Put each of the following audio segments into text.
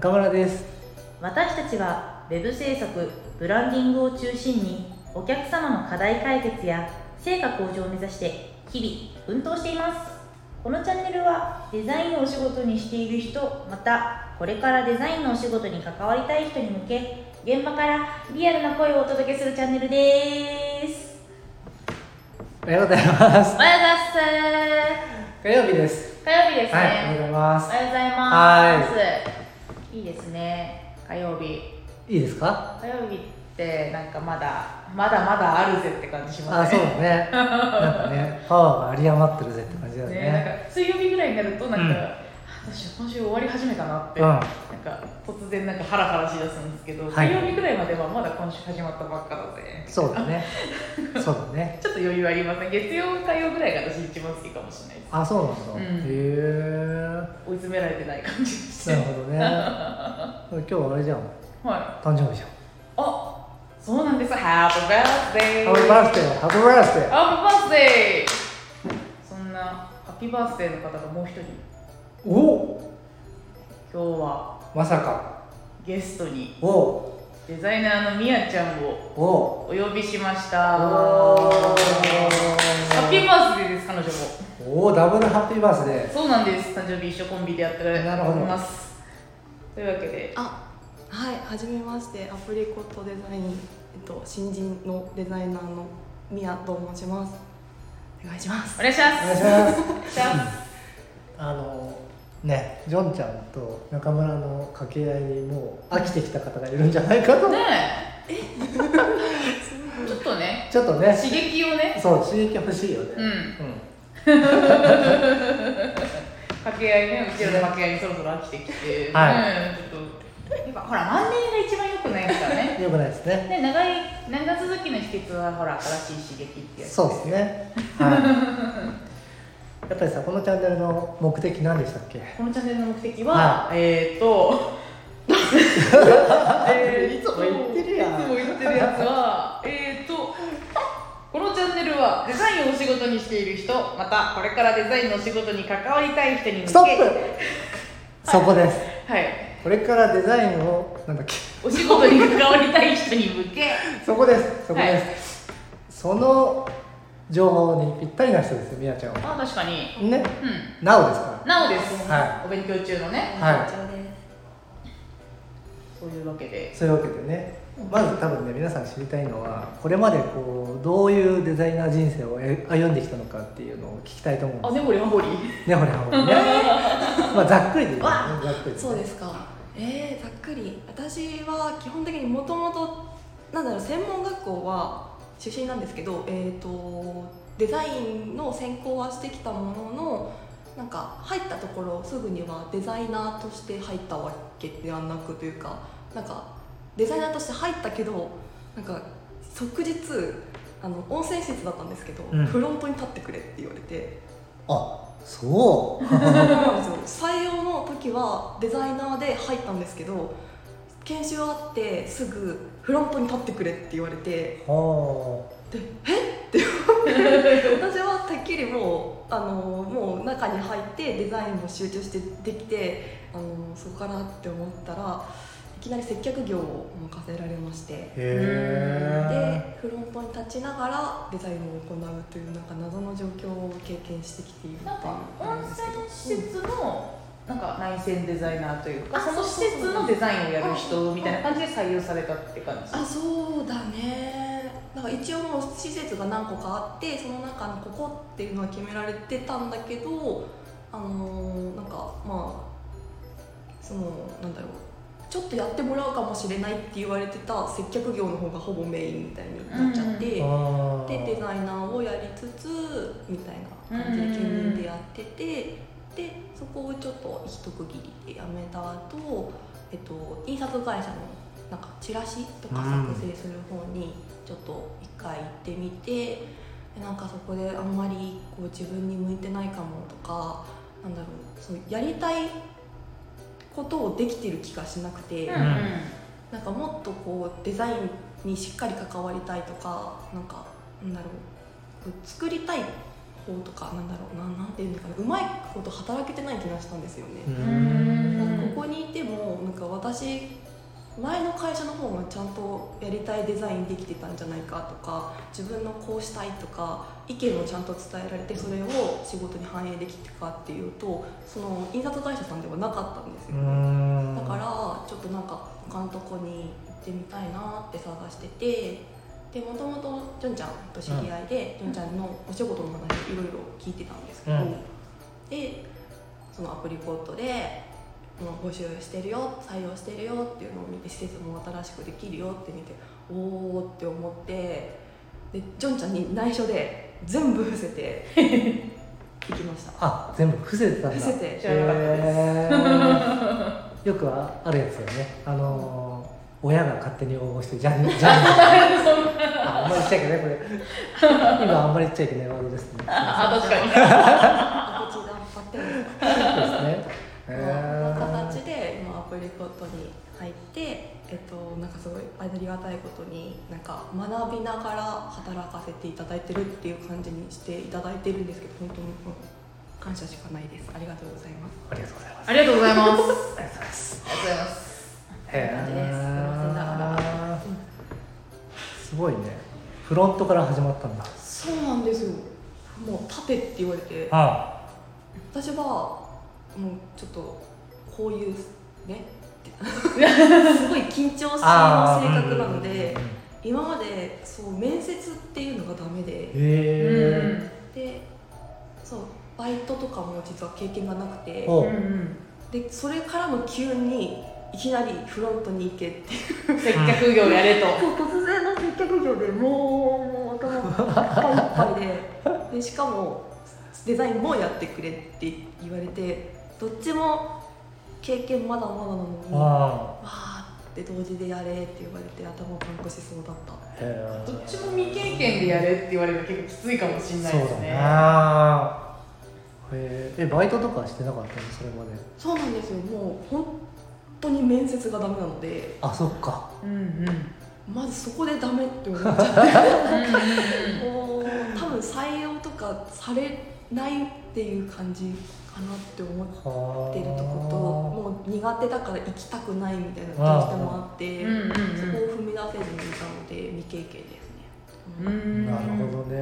中村です。私たちは Web 制作ブランディングを中心にお客様の課題解決や成果向上を目指して日々奮闘しています。このチャンネルはデザインをお仕事にしている人またこれからデザインのお仕事に関わりたい人に向け現場からリアルな声をお届けするチャンネルです。おはようございます。おはようございます。火曜日です。火曜日ですね、はいおはようございます。おはようございます。はいいですね。火曜日。いいですか？火曜日ってなんかまだまだまだあるぜって感じしあますね。そうだね。なんかね パワーが有り余ってるぜって感じだよね。なんねか水曜日ぐらいになるとなんか、うん。あどうしよう今週終わり始めたなって、うん。なんか突然なんかハラハラしだすんですけど、はい。水曜日ぐらいまではまだ今週始まったばっかだぜそうだね。そうだね。ちょっと余裕ありません。月曜火曜ぐらいが私一番好きかもしれないです。あそうなんだ、うん。へえ追い詰められてない感じなるほどね今日はあれじゃん。はい。誕生日じゃん。あそうなんです。ハッピーバースデーハッピーバースデーハッピーバースデーハッピーバースデーそんなハッピーバースデーの方がもう一人。お！今日はまさか。ゲストにお！デザイナーのみやちゃんをお！お呼びしました。おハッピー。バースデーです彼女も。おダブルハッピーバースデー。そうなんです。誕生日一緒コンビでやってなるほど。ますというわけで。あはいはじめまして。アプリコットデザイン、えっと、新人のデザイナーのミヤと申します。お願いします。お願いします。お願いします。あのねジョンちゃんと中村の掛け合いにもう飽きてきた方がいるんじゃないかと、ねえ。ちょっとね。ちょっとね。刺激をね。そう刺激欲しいよね。うん 掛け合いねうちらの掛け合いにそろそろ飽きてきて、はい。うんちょっとやっぱほら万年が一番良くないですからね。うん、よくないですね。ね長い長続きの秘訣はほら新しい刺激ってやつそうですね。はい。やっぱりさこのチャンネルの目的何でしたっけ？このチャンネルの目的は、はえーっと えーいつも言ってるやん。いつも言ってるやつはえーっとこのチャンネルはデザインをお仕事にしている人またこれからデザインのお仕事に関わりたい人に向けストップ！そこです。はい。これからデザインをなんだっけ？お仕事に関わりたい人に向け。そこです。そこです、その情報にぴったりな人ですよみやちゃんは。あ確かに。ね。うん。なおですかなおです、はお勉強中のね。はい。こちらです。そういうわけで。らそういうわけでねまず多分ね皆さん知りたいのはこれまでこうどういうデザイナー人生をえ歩んできたのかっていうのを聞きたいと思うんです。あ根掘り葉掘り。ねほれほれね。まあざっくりでいい。よねわざっくりそうですか。えー、ざっくり。私は基本的にもともとなんだろう専門学校は出身なんですけど、えー、とデザインの専攻はしてきたもののなんか入ったところすぐにはデザイナーとして入ったわけではなくというかなんかデザイナーとして入ったけどなんか即日あの温泉施設だったんですけど、うん。フロントに立ってくれって言われて。あ そう。採用の時はデザイナーで入ったんですけど研修あってすぐフロントに立ってくれって言われて。はでえ？って私はてっきりもうあのもう中に入ってデザインも集中してできてあのそこからって思ったらいきなり接客業を任せられまして。でフロントに立ちながらデザインを行うというなんか謎の状況を経験してきているなんか温泉施設のなんか内線デザイナーというかあその施設のデザインをやる人みたいな感じで採用されたって感じあそうだね。なんか一応もう施設が何個かあってその中のここっていうのは決められてたんだけどあのーなんかまあそのなんだろうちょっとやってもらうかもしれないって言われてた接客業の方がほぼメインみたいになっちゃって、えあでデザイナーをやりつつみたいな感じで兼任でやっててでそこをちょっと一区切りで辞めた後、えっと印刷会社のなんかチラシとか作成する方にちょっと一回行ってみて、でなんかそこであんまりこう自分に向いてないかもとかなんだろうそうやりたいことをできてる気がしなくて、うんなんかもっとこうデザインにしっかり関わりたいとかなんかなんだろう作りたい方とかなんだろうななんていうのかなうまいこと働けてない気がしたんですよね。ここにいてもなんか私前の会社の方がちゃんとやりたいデザインできてたんじゃないかとか自分のこうしたいとか意見をちゃんと伝えられてそれを仕事に反映できてかっていうとその印刷会社さんではなかったんですうよ、ん。だからちょっとなんか他のとこに行ってみたいなって探しててでもともとジョンちゃんと知り合いで、ジョンちゃんのお仕事の話いろいろ聞いてたんですけど、うん。でそのアプリコットでもう募集してるよ採用してるよっていうのを見て施設も新しくできるよって見ておおって思ってでジョンちゃんに内緒で全部伏せて行きました。あ全部伏せてたんだ。伏せて知らなかったです。へーよくああるやつよね。あのー親が勝手に応募してジャンジャン。ああんまり言っちゃいけないこれ。今あんまり言っちゃいけないワードですね。あ確かに。ですね。へこん。なープリコットに入って、えっと、なんかすごいありがたいことになんか学びながら働かせていただいてるっていう感じにしていただいてるんですけど本当に、うん感謝しかないです。ありがとうございます。ありがとうございます。ありがとうございます。ありがとうございますすごいね。フロントから始まったんだ。そうなんですよ。もう立てって言われて。あ。私はもうちょっとこういうね すごい緊張しいの性あ格なのでうんうんうん今までそう面接っていうのがダメで。でそうバイトとかも実は経験がなくて。でそれからの急にいきなりフロントに行けっていう。接客業やれと。突然の接客業でもうもう頭がいっぱいで。でしかもデザインもやってくれって言われてどっちも経験まだまだなのにわあ。ーって同時でやれって言われて頭パンクしそうだった。どっちも未経験でやれって言われると結構きついかもしれないそうだですねなへー。えバイトとかしてなかったの？それまで。そうなんですよ。もう本当に面接がダメなので。あそっか。うんうん。まずそこでダメって思っちゃって。うんもう多分採用とかされないっていう感じかなって思ってるとこともう苦手だから行きたくないみたいなどうしてもあって、うんうんうん。そこを踏み出せずにいたので未経験ですね、うん。うんなるほどね。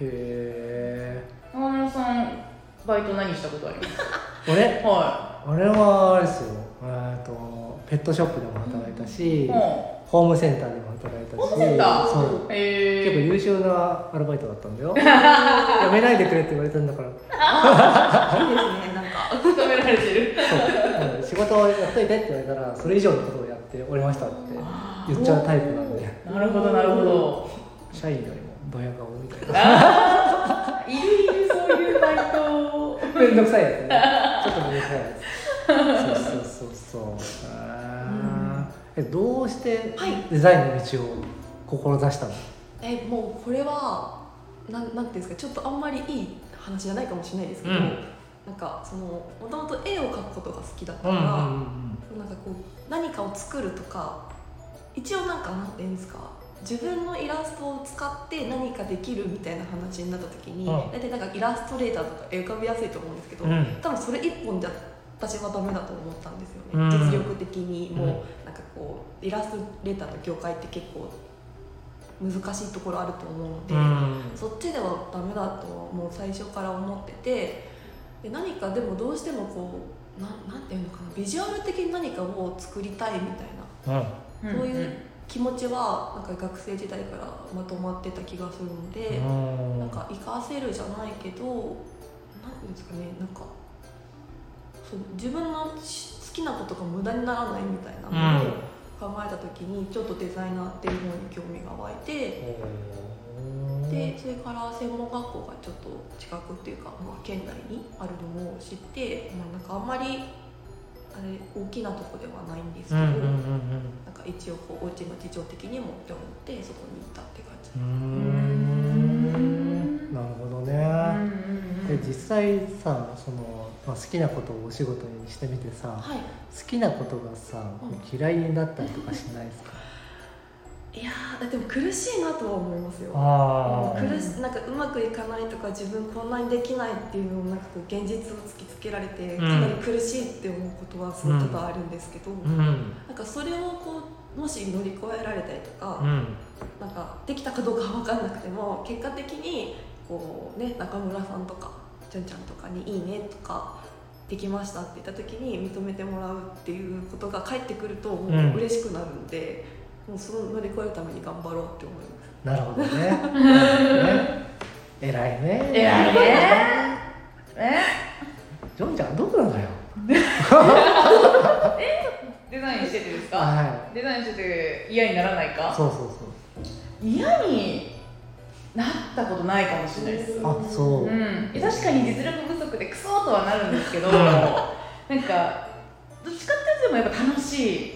へえ中村さんバイト何したことあります？か 俺？は俺はあれですよ。えーとペットショップでも働いたし、いもホームセンターでも働いたしホームセンター？そう。うへ結構え優秀なアルバイトだったんだよ。やめないでくれって言われてんだからいいですねなんか。認められてるそううん仕事をやっといてって言われたらそれ以上のことをやっておりましたって言っちゃうタイプなんでなるほどなるほど。社員よりもドヤ顔。みたいないるいるそういうバイト。めんどくさいやつね。ちょっとめんどくさいやつそうそうそう。そうえどうしてはい。デザインの道を志したの、えもうこれはなんなんていうんですかちょっとあんまりいい話じゃないかもしれないですけど、うん。なんかそのもともと絵を描くことが好きだったから、うんうんうんなんかこう何かを作るとか一応なんかなんていうんですか自分のイラストを使って何かできるみたいな話になった時に、うん。大体なんかイラストレーターとか絵浮かびやすいと思うんですけど、うん。多分それ一本じゃ私はダメだと思ったんですよね、うん。実力的にもう、うんなんかこうイラストレーターの業界って結構難しいところあると思うので、うん。そっちではダメだとはもう最初から思っててで何かでもどうしてもこうななんていうのかなビジュアル的に何かを作りたいみたいなうん。そういう気持ちはなんか学生時代からまとまってた気がするので、うん。なんか活かせるじゃないけどなんていうんですかねなんかそう自分のし好きなことが無駄にならないみたいなものを考えた時にちょっとデザイナーっていう方に興味が湧いて。でそれから専門学校がちょっと近くっていうか、まあ、県内にあるのを知って、まあ、なんかあんまりあれ大きなとこではないんですけど、うんうんうんなんか一応こうお家の事情的にもって思ってそこに行ったって感じ。うん。うん。なるほどね。で実際さその、まあ、好きなことをお仕事にしてみてさはい。好きなことがさうん。嫌いになったりとかしないですか？いやーでも苦しいなとは思いますよ。あ苦しなんかうまくいかないとか自分こんなにできないっていうのをなんかこう現実を突きつけられてかなり苦しいって思うことはすごく多々あるんですけど、うん。なんかそれをこうもし乗り越えられたりとか、うん。なんかできたかどうかは分かんなくても結果的にこうね中村さんとかじゅんちゃんとかに「いいね」とか「できました」って言った時に認めてもらうっていうことが返ってくるともうん。う嬉しくなるんで、もうその乗り越えるために頑張ろうって思います。なるほどね。ね。偉いね。偉いね。え？ジョンちゃんどこなのよ？デザインしててですか？はデザインしてて嫌にならないいか？そうそうそう。嫌になったことないかもしれないです。あそう、うん、え確かに実力不足でクソとはなるんですけどうん。なんかどっちかっていうとでもやっぱ楽しい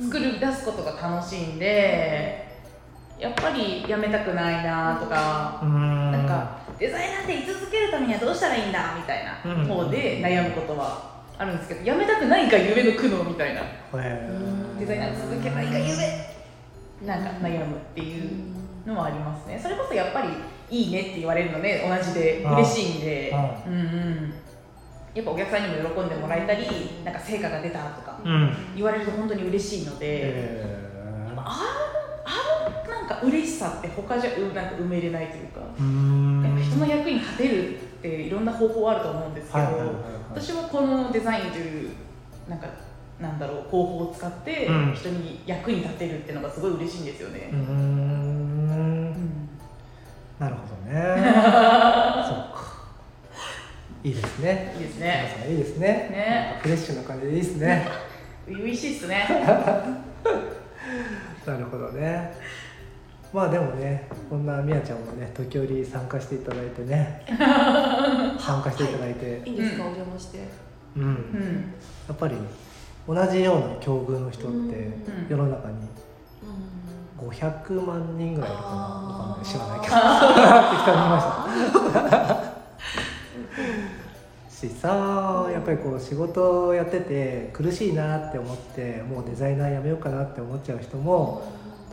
作り出すことが楽しいんでやっぱりやめたくないなとかん。なんかデザイナーで居続けるためにはどうしたらいいんだみたいなうん。方で悩むことはあるんですけどやめたくないがゆえの苦悩みたいな。へデザイナー続けないがゆえなんか悩むっていうのはありますね。それこそやっぱりいいねって言われるので同じで嬉しいんで。あうんうん。やっぱお客さんにも喜んでもらえたりなんか成果が出たとか言われると本当に嬉しいのでへなんか嬉しさって他じゃうなんか埋めれないというかえう人の役に立てるっていろんな方法あると思うんですけど、私はこのデザインというなんかなんだろう方法を使ってうん。人に役に立てるっていうのがすごい嬉しいんですよね そっか。いいですね。いいです皆ね。さんいいですね。ね。なんかフレッシュな感じでいいですね初々しいっすね。なるほどね。まあでもねこんなみやちゃんもね時折参加していただいてね。参加していただいて、い。いんですか、うん。お邪魔して。うん。うん。やっぱり同じような境遇の人ってん。世の中にうん500万人ぐらいいるかなわかんない。知らないけど。あ 適当に言いました。しさやっぱりこう仕事をやってて苦しいなって思ってもうデザイナーやめようかなって思っちゃう人も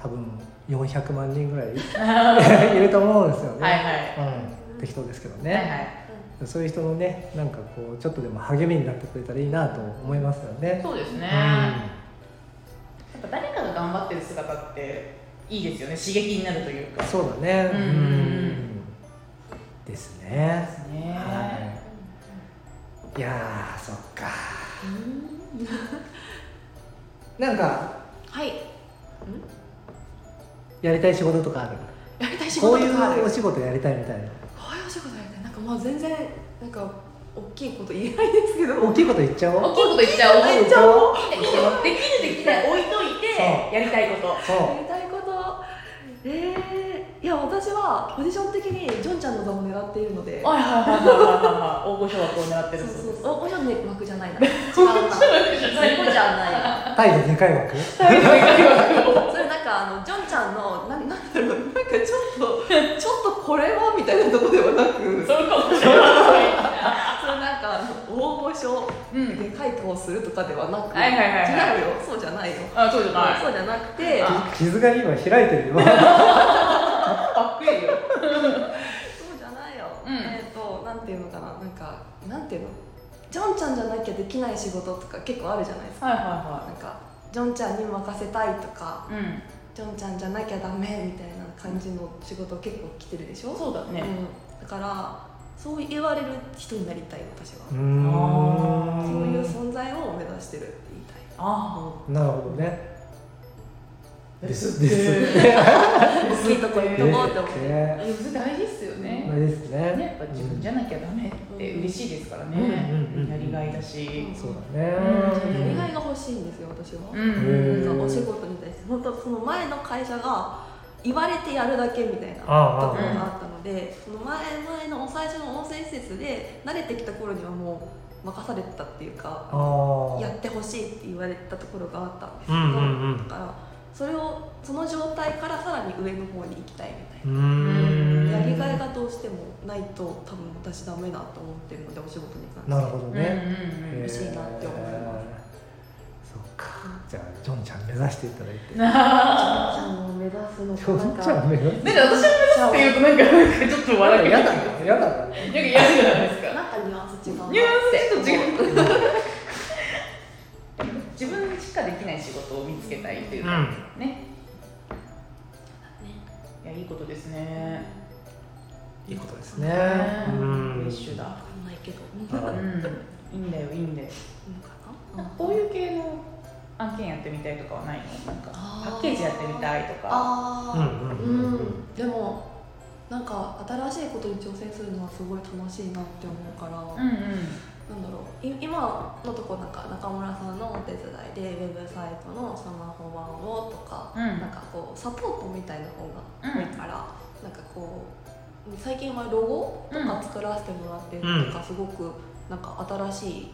多分400万人ぐらい いると思うんですよね、はいはい。うん、適当ですけどね、はいはい。そういう人のねなんかこうちょっとでも励みになってくれたらいいなと思いますよね。そうですね。うん。やっぱ誰かが頑張ってる姿っていいですよね。刺激になるというか。そうだね。うんうんうんですね。ねはい。いやー、そっか。なんかはい。やりたい仕事とかある？やりたい仕こうい。うお仕事やりたいみたいな。こういうお仕事やりたい。なんかまあ全然なんか大きいこと言えないですけど。大きいこと言っちゃおう？大きいこと言っちゃおう。言っちゃおう？いいよできるできない置いとやりたいこと。そやりたいこと。えー、いや私はポジション的にジョンちゃんの座を狙っているので。はいはいはいはいはいはい。大御所枠を狙ってるそうそう。そう。お、おじゃね枠じゃないな。違うな。そうじゃない。態度でかい枠？それなんかあのジョンちゃんのななんだろうなんかちょっとちょっとこれはみたいなとこではなく。そ うかもしれない。それなんかあの大御所うんで開花をするとかではなく、はいはいはいはい違うよそうじゃないよあ、そうじゃない。そうじゃなくてあ傷が今開いてるよ。かっこいいよ。そうじゃないよ、うんえっ、となんていうのかななんかなんていうの？ジョンちゃんじゃなきゃできない仕事とか結構あるじゃないですかはいはなんかジョンちゃんに任せたいとかいはい。うん。ジョンちゃんじゃなきゃダメみたいな感じの仕事結構来てるでしょ？そうだね。うん、だからそう言われる人になりたい私は。そういう存在を目指してるって言いたいあなるほどね。あ。ですです。大きいとこ行っとこうって思って、大事ですよね。あれですね。ね、やっぱ自分じゃなきゃダメって嬉しいですからね。やりがいだし。そうだね。うんやりがいが欲しいんですよ私は、うんお仕事に対して本当その前の会社が言われてやるだけみたいなところがあったのでその前々の最初の温泉施設で慣れてきた頃にはもう任されてたっていうか。やってほしいって言われたところがあったんですけど、うんうんうん。だからそれをその状態からさらに上の方に行きたいみたい。な、やりがいがどうしてもないと多分私ダメだと思ってるのでお仕事に関して。なるほね。うんうん欲しいなって思いまそうかじゃあジョンちゃん目指していただいて。ちゃんを目指すのジョンちゃん目指す。なんか私を目指すって言うとなんかなんかちょっと笑い嫌だがなんか嫌だってみたいとかはないの？なんかパッケージやってみたいとか。ああうんうんうん。うん。でもなんか新しいことに挑戦するのはすごい楽しいなって思うから、うんうん。なんだろう。い今のとこなんか中村さんのお手伝いでウェブサイトのスマホ版をとか、うん。なんかこうサポートみたいな方が多いから、なんかこう最近はロゴとか作らせてもらってるのとかすごくなんか新しい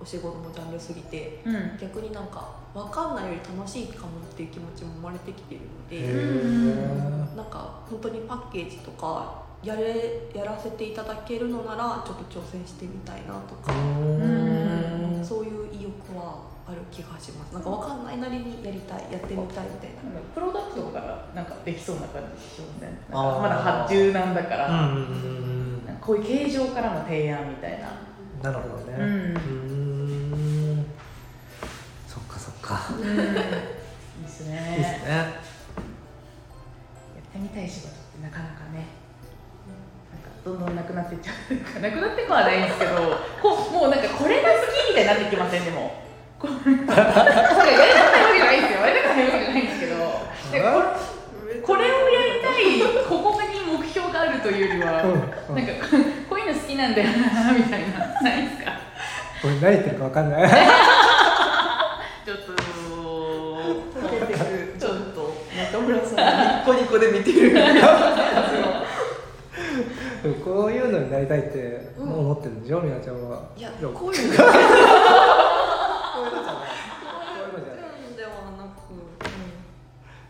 お仕事のジャンルすぎてうん。逆になんか分かんないより楽しいかもっていう気持ちも生まれてきてるのへで。ー。なんか本当にパッケージとかやれやらせていただけるのならちょっと挑戦してみたいなとか、うん。そういう意欲はある気がします。なんかわかんないなりにやりたいやってみたいみたいな。プロダクトからなんかできそうな感じしますねまだ発注なんだから、うんこういう形状からの提案みたいな。なるほどね。うん。うんいいですね。いいですね。やってみたい仕事ってなかなかね。なんかどんどんなくなっていっちゃうな。くなってこはないんですけどこうもうなんかこれが好きみたいになってきませんでも。これやりたくないわけじゃないんですよ。やりたくないわけじゃないんですけど。でこれをやりたいここに目標があるというよりは、うんうん。なんかこういうの好きなんだよなみたいな。ないですか？これ何言ってるかわかんない。ちょっとコニコで見てる こういうのになりたいってうん思ってるんでしょ？みなちゃんは。いやでもこういうの。こういうのじゃないここういうのじゃないうんではなく、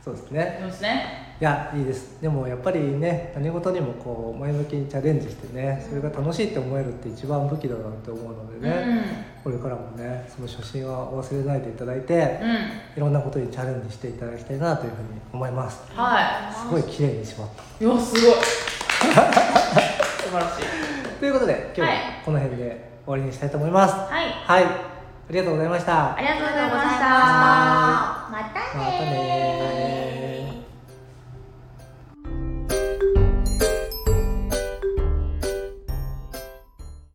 そうですねそうですねいやいいです。でもやっぱりね何事にもこう前向きにチャレンジしてねそれが楽しいって思えるって一番武器だなって思うのでね、これからもねその初心はお忘れないでいただいてうん、うん、いろんなことにチャレンジしていただきたいなというふうに思います。はすごい綺麗にしまった。いいやすごい。素晴らしい。ということで今日ははい。この辺で終わりにしたいと思います。はい。はい。ありがとうございました。ありがとうございました。また。ね